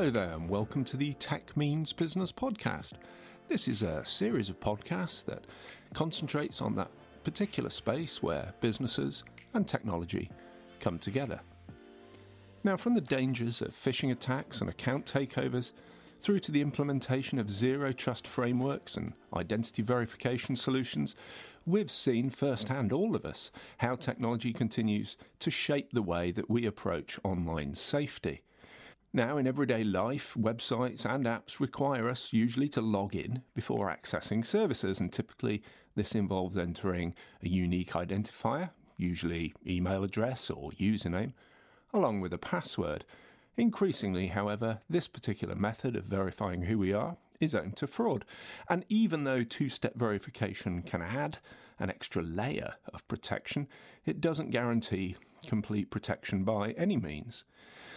Hello there, and welcome to the Tech Means Business Podcast. This is a series of podcasts that concentrates on that particular space where businesses and technology come together. Now, from the dangers of phishing attacks and account takeovers, through to the implementation of zero trust frameworks and identity verification solutions, we've seen firsthand, all of us, how technology continues to shape the way that we approach online safety. Now, in everyday life, websites and apps require us usually to log in before accessing services, and typically this involves entering a unique identifier, usually email address or username, along with a password. Increasingly, however, this particular method of verifying who we are is open to fraud. And even though two step verification can add an extra layer of protection, it doesn't guarantee complete protection by any means.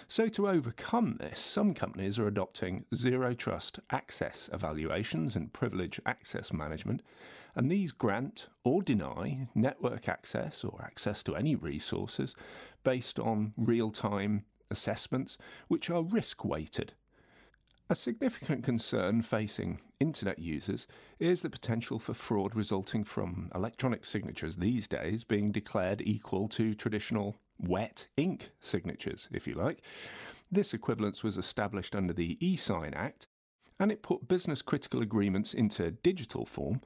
So, to overcome this, some companies are adopting zero trust access evaluations and privilege access management, and these grant or deny network access or access to any resources based on real time assessments which are risk weighted. A significant concern facing internet users is the potential for fraud resulting from electronic signatures these days being declared equal to traditional wet ink signatures, if you like. This equivalence was established under the eSign Act and it put business critical agreements into digital form.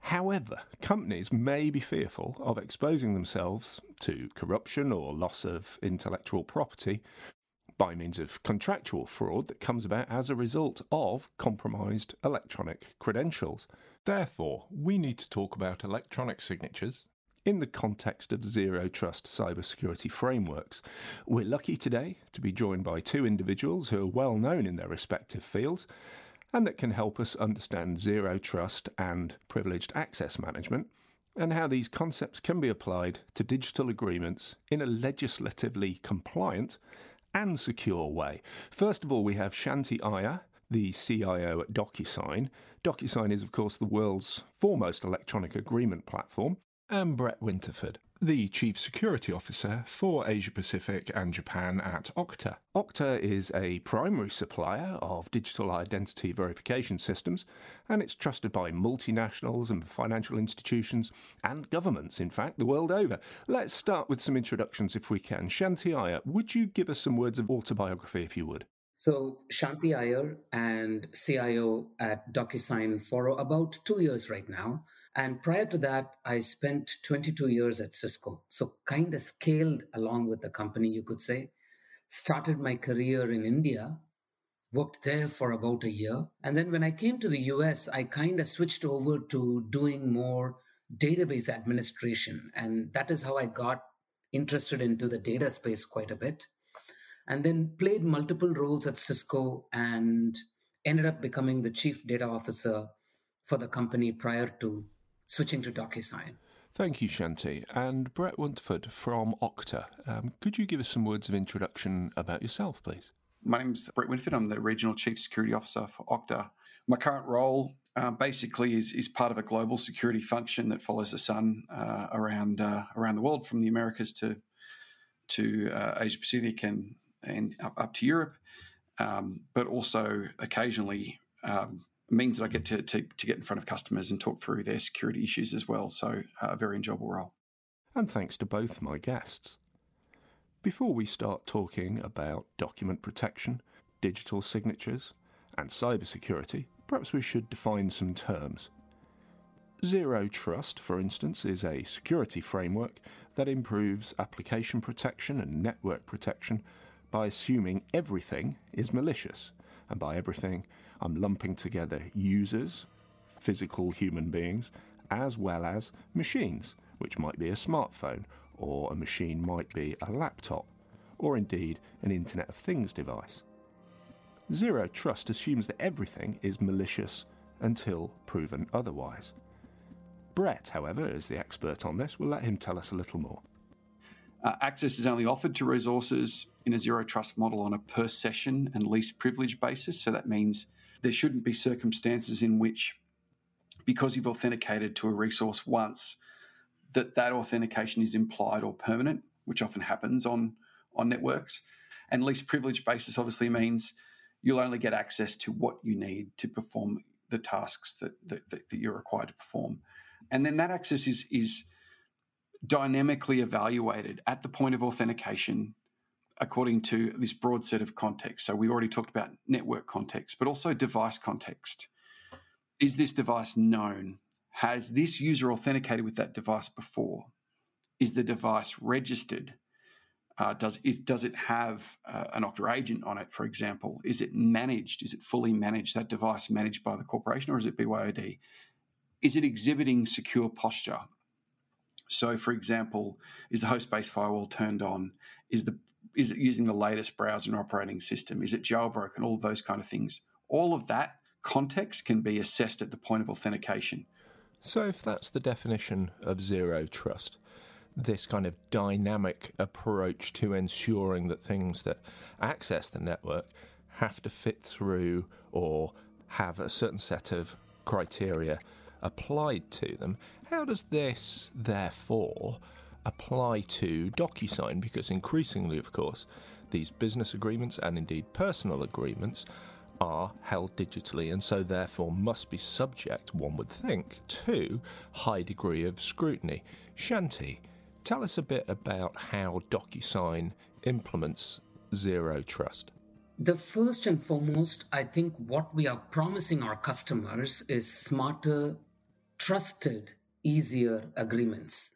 However, companies may be fearful of exposing themselves to corruption or loss of intellectual property by means of contractual fraud that comes about as a result of compromised electronic credentials. Therefore, we need to talk about electronic signatures in the context of zero trust cybersecurity frameworks. We're lucky today to be joined by two individuals who are well known in their respective fields and that can help us understand zero trust and privileged access management and how these concepts can be applied to digital agreements in a legislatively compliant and secure way. First of all, we have Shanthi Iyer, the CIO at DocuSign. DocuSign is, of course, the world's foremost electronic agreement platform. And Brett Winterford, the Chief Security Officer for Asia Pacific and Japan at Okta. Okta is a primary supplier of digital identity verification systems, and it's trusted by multinationals and financial institutions and governments, in fact, the world over. Let's start with some introductions if we can. Shanthi would you give us some words of autobiography if you would? So, Shanthi Iyer and CIO at DocuSign for about two years right now. And prior to that, I spent 22 years at Cisco. So, kind of scaled along with the company, you could say. Started my career in India, worked there for about a year. And then when I came to the US, I kind of switched over to doing more database administration. And that is how I got interested into the data space quite a bit and then played multiple roles at Cisco and ended up becoming the chief data officer for the company prior to switching to DocuSign. Thank you, Shanthi. And Brett Winterford from Okta. Um, could you give us some words of introduction about yourself, please? My name's Brett Winterford. I'm the Regional Chief Security Officer for Okta. My current role um, basically is, is part of a global security function that follows the sun uh, around uh, around the world, from the Americas to to uh, Asia Pacific and and up, up to Europe, um, but also occasionally um, means that I get to, to, to, get in front of customers and talk through their security issues as well. So, uh, a very enjoyable role. And thanks to both my guests. Before we start talking about document protection, digital signatures, and cybersecurity, perhaps we should define some terms. Zero Trust, for instance, is a security framework that improves application protection and network protection by assuming everything is malicious. And by everything, I'm lumping together users, physical human beings, as well as machines, which might be a smartphone, or a machine might be a laptop, or indeed an Internet of Things device. Zero Trust assumes that everything is malicious until proven otherwise. Brett, however, is the expert on this. We'll let him tell us a little more. Uh, access is only offered to resources in a zero trust model on a per session and least privilege basis. So that means there shouldn't be circumstances in which, because you've authenticated to a resource once, that that authentication is implied or permanent, which often happens on on networks. And least privilege basis obviously means you'll only get access to what you need to perform the tasks that, that, that you're required to perform. And then that access is, is dynamically evaluated at the point of authentication according to this broad set of context. So we already talked about network context, but also device context. Is this device known? Has this user authenticated with that device before? Is the device registered? Uh, does is, does it have uh, an Okta agent on it, for example? Is it managed? Is it fully managed? That device managed by the corporation, or is it BYOD? Is it exhibiting secure posture? So, for example, is the host-based firewall turned on? Is the is it using the latest browser and operating system? Is it jailbroken? All of those kind of things. All of that context can be assessed at the point of authentication. So, if that's the definition of zero trust, this kind of dynamic approach to ensuring that things that access the network have to fit through or have a certain set of criteria applied to them. How does this, therefore, apply to DocuSign? Because increasingly, of course, these business agreements and indeed personal agreements are held digitally and so therefore must be subject, one would think, to high degree of scrutiny. Shanthi, Tell us a bit about how DocuSign implements zero trust. The first and foremost, I think what we are promising our customers is smarter, trusted, easier agreements.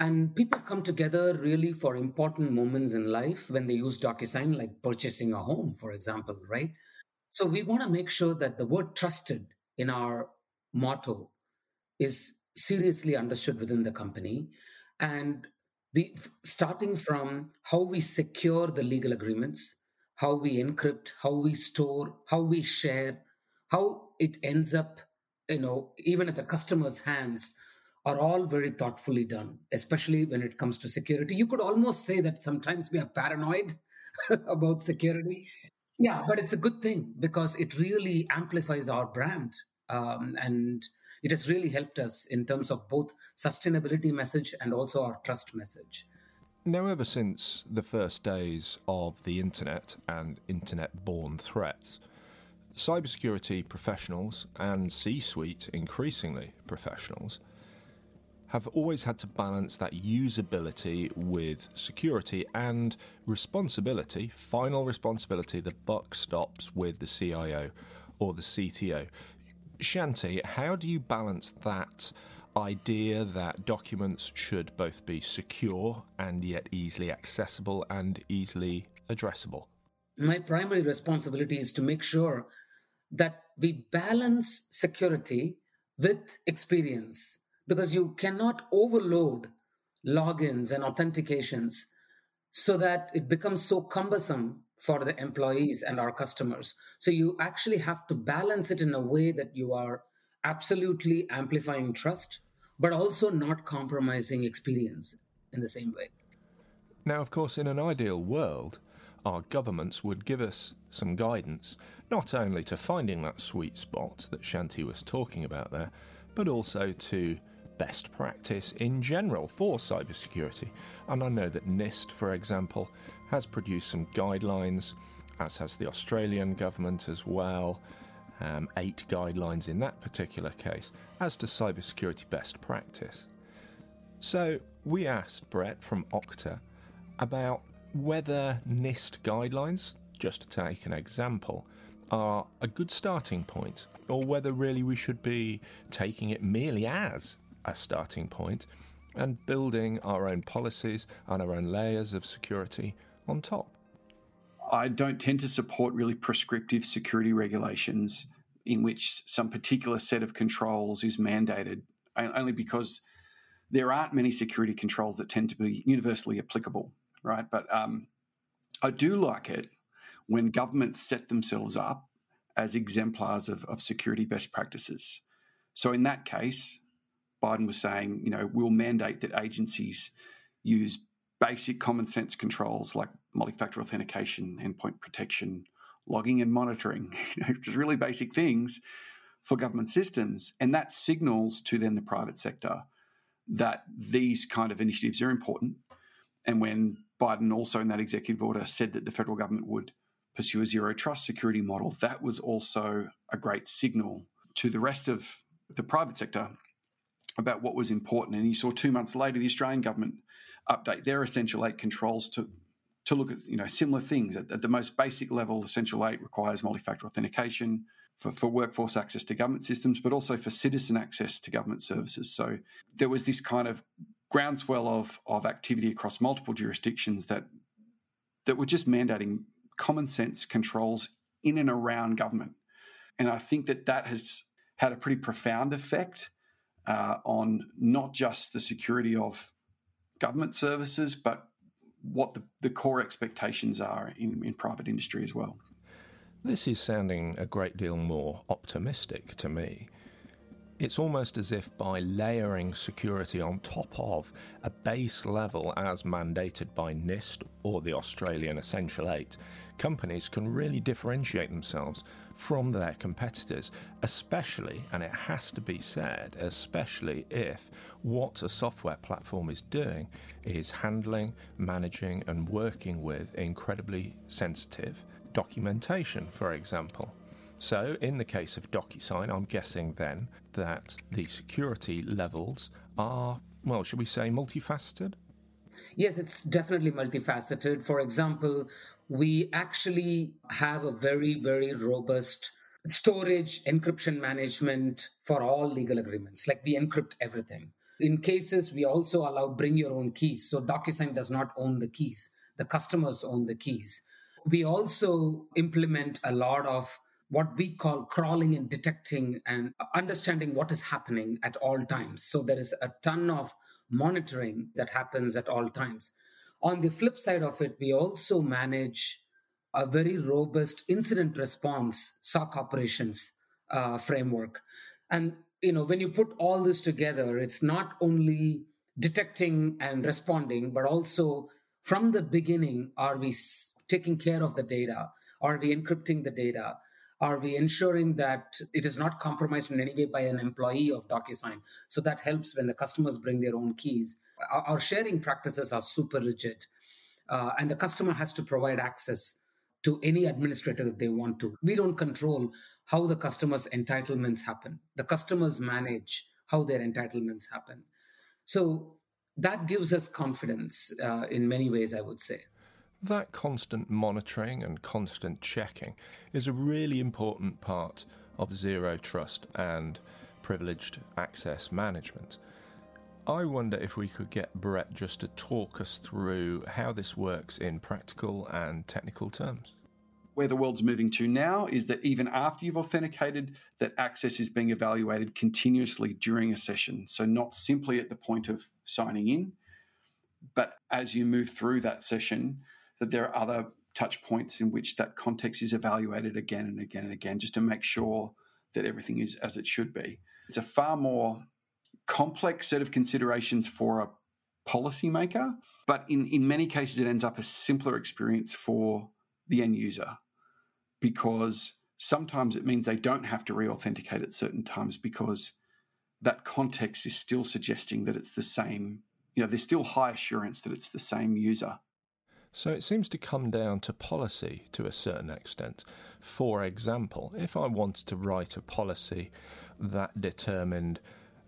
And people come together really for important moments in life when they use DocuSign, like purchasing a home, for example, right? So we want to make sure that the word trusted in our motto is seriously understood within the company and we starting from how we secure the legal agreements how we encrypt how we store how we share how it ends up you know even at the customer's hands are all very thoughtfully done especially when it comes to security you could almost say that sometimes we are paranoid about security yeah but it's a good thing because it really amplifies our brand um, and it has really helped us in terms of both sustainability message and also our trust message. Now, ever since the first days of the internet and internet born threats, cybersecurity professionals and C suite, increasingly professionals, have always had to balance that usability with security and responsibility, final responsibility, the buck stops with the CIO or the CTO. Shanthi, how do you balance that idea that documents should both be secure and yet easily accessible and easily addressable? My primary responsibility is to make sure that we balance security with experience because you cannot overload logins and authentications so that it becomes so cumbersome for the employees and our customers. So you actually have to balance it in a way that you are absolutely amplifying trust, but also not compromising experience in the same way. Now, of course, in an ideal world, our governments would give us some guidance, not only to finding that sweet spot that Shanthi was talking about there, but also to best practice in general for cybersecurity. And I know that NIST, for example, has produced some guidelines, as has the Australian government as well. Um, eight guidelines in that particular case as to cybersecurity best practice. So we asked Brett from Okta about whether NIST guidelines, just to take an example, are a good starting point, or whether really we should be taking it merely as a starting point and building our own policies and our own layers of security on top. I don't tend to support really prescriptive security regulations in which some particular set of controls is mandated, only because there aren't many security controls that tend to be universally applicable, right? But um, I do like it when governments set themselves up as exemplars of, of security best practices. So in that case, Biden was saying, you know, we'll mandate that agencies use basic common sense controls like multi-factor authentication, endpoint protection, logging and monitoring, you know, just really basic things for government systems. And that signals to then the private sector that these kind of initiatives are important. And when Biden also in that executive order said that the federal government would pursue a zero trust security model, that was also a great signal to the rest of the private sector about what was important. And you saw two months later the Australian government update their Essential 8 controls to to look at you know similar things at, at the most basic level. Essential 8 requires multi-factor authentication for, for workforce access to government systems, but also for citizen access to government services. So there was this kind of groundswell of of activity across multiple jurisdictions that that were just mandating common sense controls in and around government. And I think that that has had a pretty profound effect uh, on not just the security of government services, but what the, the core expectations are in, in private industry as well. This is sounding a great deal more optimistic to me. It's almost as if by layering security on top of a base level as mandated by NIST or the Australian Essential 8, companies can really differentiate themselves from their competitors, especially, and it has to be said, especially if what a software platform is doing is handling, managing, and working with incredibly sensitive documentation, for example. So, in the case of DocuSign, I'm guessing then that the security levels are, well, should we say multifaceted? Yes, it's definitely multifaceted. For example, we actually have a very, very robust storage encryption management for all legal agreements. Like we encrypt everything. In cases, we also allow bring your own keys. So DocuSign does not own the keys, the customers own the keys. We also implement a lot of what we call crawling and detecting and understanding what is happening at all times. So there is a ton of monitoring that happens at all times. On the flip side of it, we also manage a very robust incident response SOC operations uh, framework. And you know, when you put all this together, it's not only detecting and responding, but also from the beginning, are we taking care of the data? Are we encrypting the data? Are we ensuring that it is not compromised in any way by an employee of DocuSign? So that helps when the customers bring their own keys. Our, our sharing practices are super rigid, uh, and the customer has to provide access to any administrator that they want to. We don't control how the customer's entitlements happen. The customers manage how their entitlements happen. So that gives us confidence uh, in many ways, I would say. That constant monitoring and constant checking is a really important part of zero trust and privileged access management. I wonder if we could get Brett just to talk us through how this works in practical and technical terms. Where the world's moving to now is that even after you've authenticated, that access is being evaluated continuously during a session. So not simply at the point of signing in, but as you move through that session, that there are other touch points in which that context is evaluated again and again and again just to make sure that everything is as it should be. It's a far more complex set of considerations for a policymaker, but in, in many cases, it ends up a simpler experience for the end user because sometimes it means they don't have to re authenticate at certain times because that context is still suggesting that it's the same. You know, there's still high assurance that it's the same user. So it seems to come down to policy to a certain extent. For example, if I wanted to write a policy that determined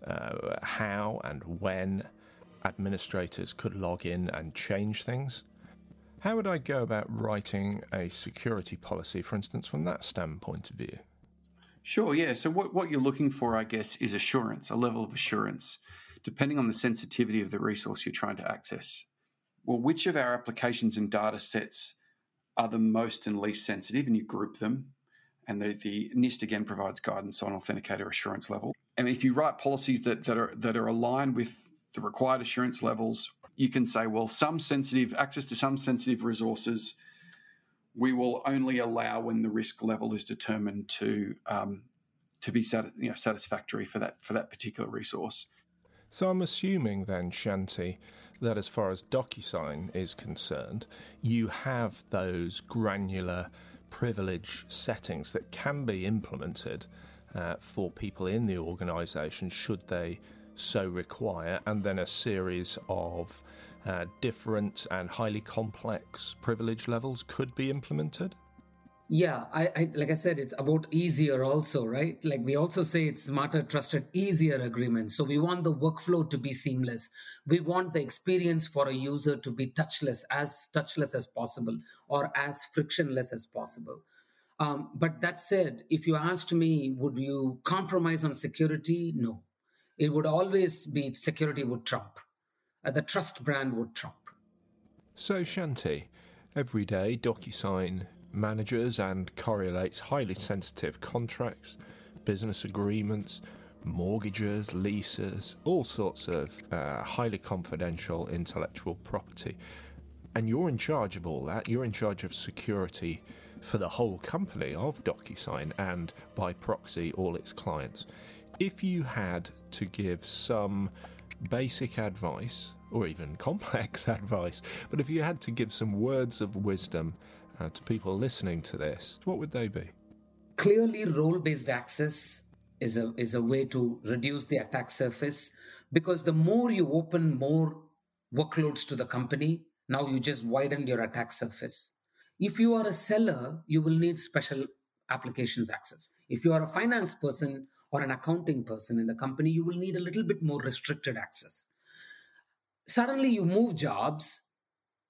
uh, how and when administrators could log in and change things, how would I go about writing a security policy, for instance, from that standpoint of view? Sure, yeah. So, what, what you're looking for, I guess, is assurance, a level of assurance, depending on the sensitivity of the resource you're trying to access well, which of our applications and data sets are the most and least sensitive, and you group them. And the, the NIST again provides guidance on authenticator assurance level. And if you write policies that, that are that are aligned with the required assurance levels, you can say, well, some sensitive access to some sensitive resources, we will only allow when the risk level is determined to um, to be sat, you know, satisfactory for that for that particular resource. So I'm assuming then, Shanthi, that as far as DocuSign is concerned, you have those granular privilege settings that can be implemented uh, for people in the organisation should they so require, and then a series of uh, different and highly complex privilege levels could be implemented? Yeah, I, I, like I said, it's about easier also, right? Like we also say it's smarter, trusted, easier agreements. So we want the workflow to be seamless. We want the experience for a user to be touchless, as touchless as possible, or as frictionless as possible. Um, but that said, if you asked me, would you compromise on security? No, it would always be security would trump. Uh, the trust brand would trump. So Shanthi, every day DocuSign manages and correlates highly sensitive contracts, business agreements, mortgages, leases, all sorts of uh, highly confidential intellectual property. And you're in charge of all that. You're in charge of security for the whole company of DocuSign and by proxy all its clients. If you had to give some basic advice, or even complex advice, but if you had to give some words of wisdom uh, to people listening to this, what would they be? Clearly, role based access is a, is a way to reduce the attack surface because the more you open more workloads to the company, now you just widen your attack surface. If you are a seller, you will need special applications access. If you are a finance person or an accounting person in the company, you will need a little bit more restricted access. Suddenly, you move jobs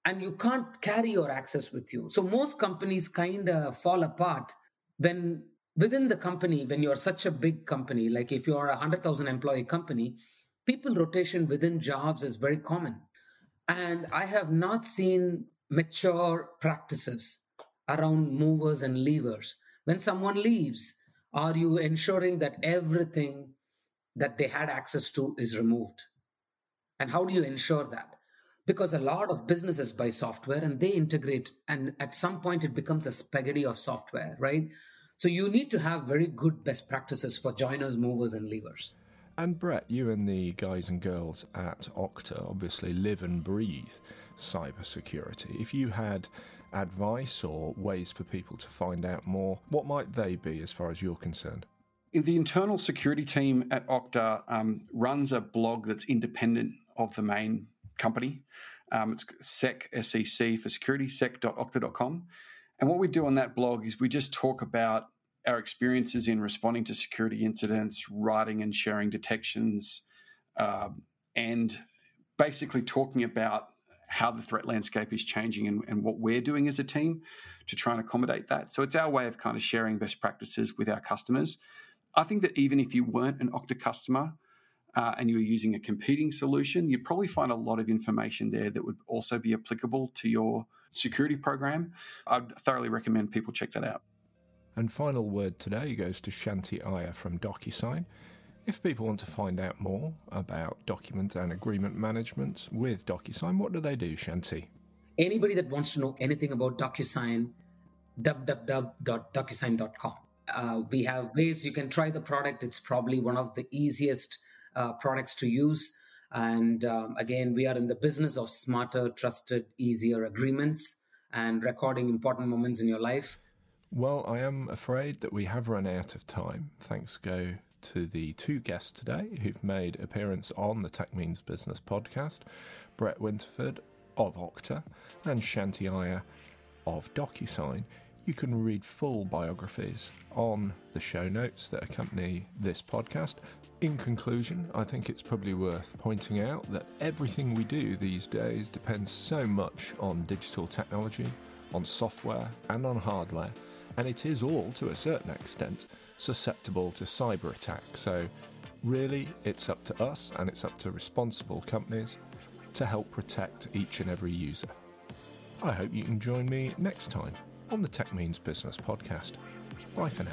and you can't carry your access with you. So most companies kind of fall apart when within the company, when you're such a big company, like if you're a 100,000 employee company, people rotation within jobs is very common. And I have not seen mature practices around movers and leavers. When someone leaves, are you ensuring that everything that they had access to is removed? And how do you ensure that? Because a lot of businesses buy software and they integrate and at some point it becomes a spaghetti of software right? So you need to have very good best practices for joiners movers and leavers and brett you and the guys and girls at okta obviously live and breathe cybersecurity. If you had advice or ways for people to find out more what might they be as far as you're concerned? The internal security team at Okta um, runs a blog that's independent of the main company. Um, it's sec, S-E-C for security, sec.okta.com. And what we do on that blog is we just talk about our experiences in responding to security incidents, writing and sharing detections, um, and basically talking about how the threat landscape is changing and, and, what we're doing as a team to try and accommodate that. So it's our way of kind of sharing best practices with our customers. I think that even if you weren't an Okta customer, uh, and you're using a competing solution, you'd probably find a lot of information there that would also be applicable to your security program. I'd thoroughly recommend people check that out. And final word today goes to Shanthi Iyer from DocuSign. If people want to find out more about document and agreement management with DocuSign, what do they do, Shanthi? Anybody that wants to know anything about DocuSign, www.docusign.com. Uh, we have ways you can try the product. It's probably one of the easiest products to use. And um, again, we are in the business of smarter, trusted, easier agreements and recording important moments in your life. Well, I am afraid that we have run out of time. Thanks go to the two guests today who've made appearance on the Tech Means Business podcast Brett Winterford of Okta and Shanthi Iyer of DocuSign. You can read full biographies on the show notes that accompany this podcast. In conclusion, I think it's probably worth pointing out that everything we do these days depends so much on digital technology, on software, and on hardware, and it is all, to a certain extent, susceptible to cyber attack. So, really, it's up to us and it's up to responsible companies to help protect each and every user. I hope you can join me next time on the Tech Means Business podcast. Bye for now.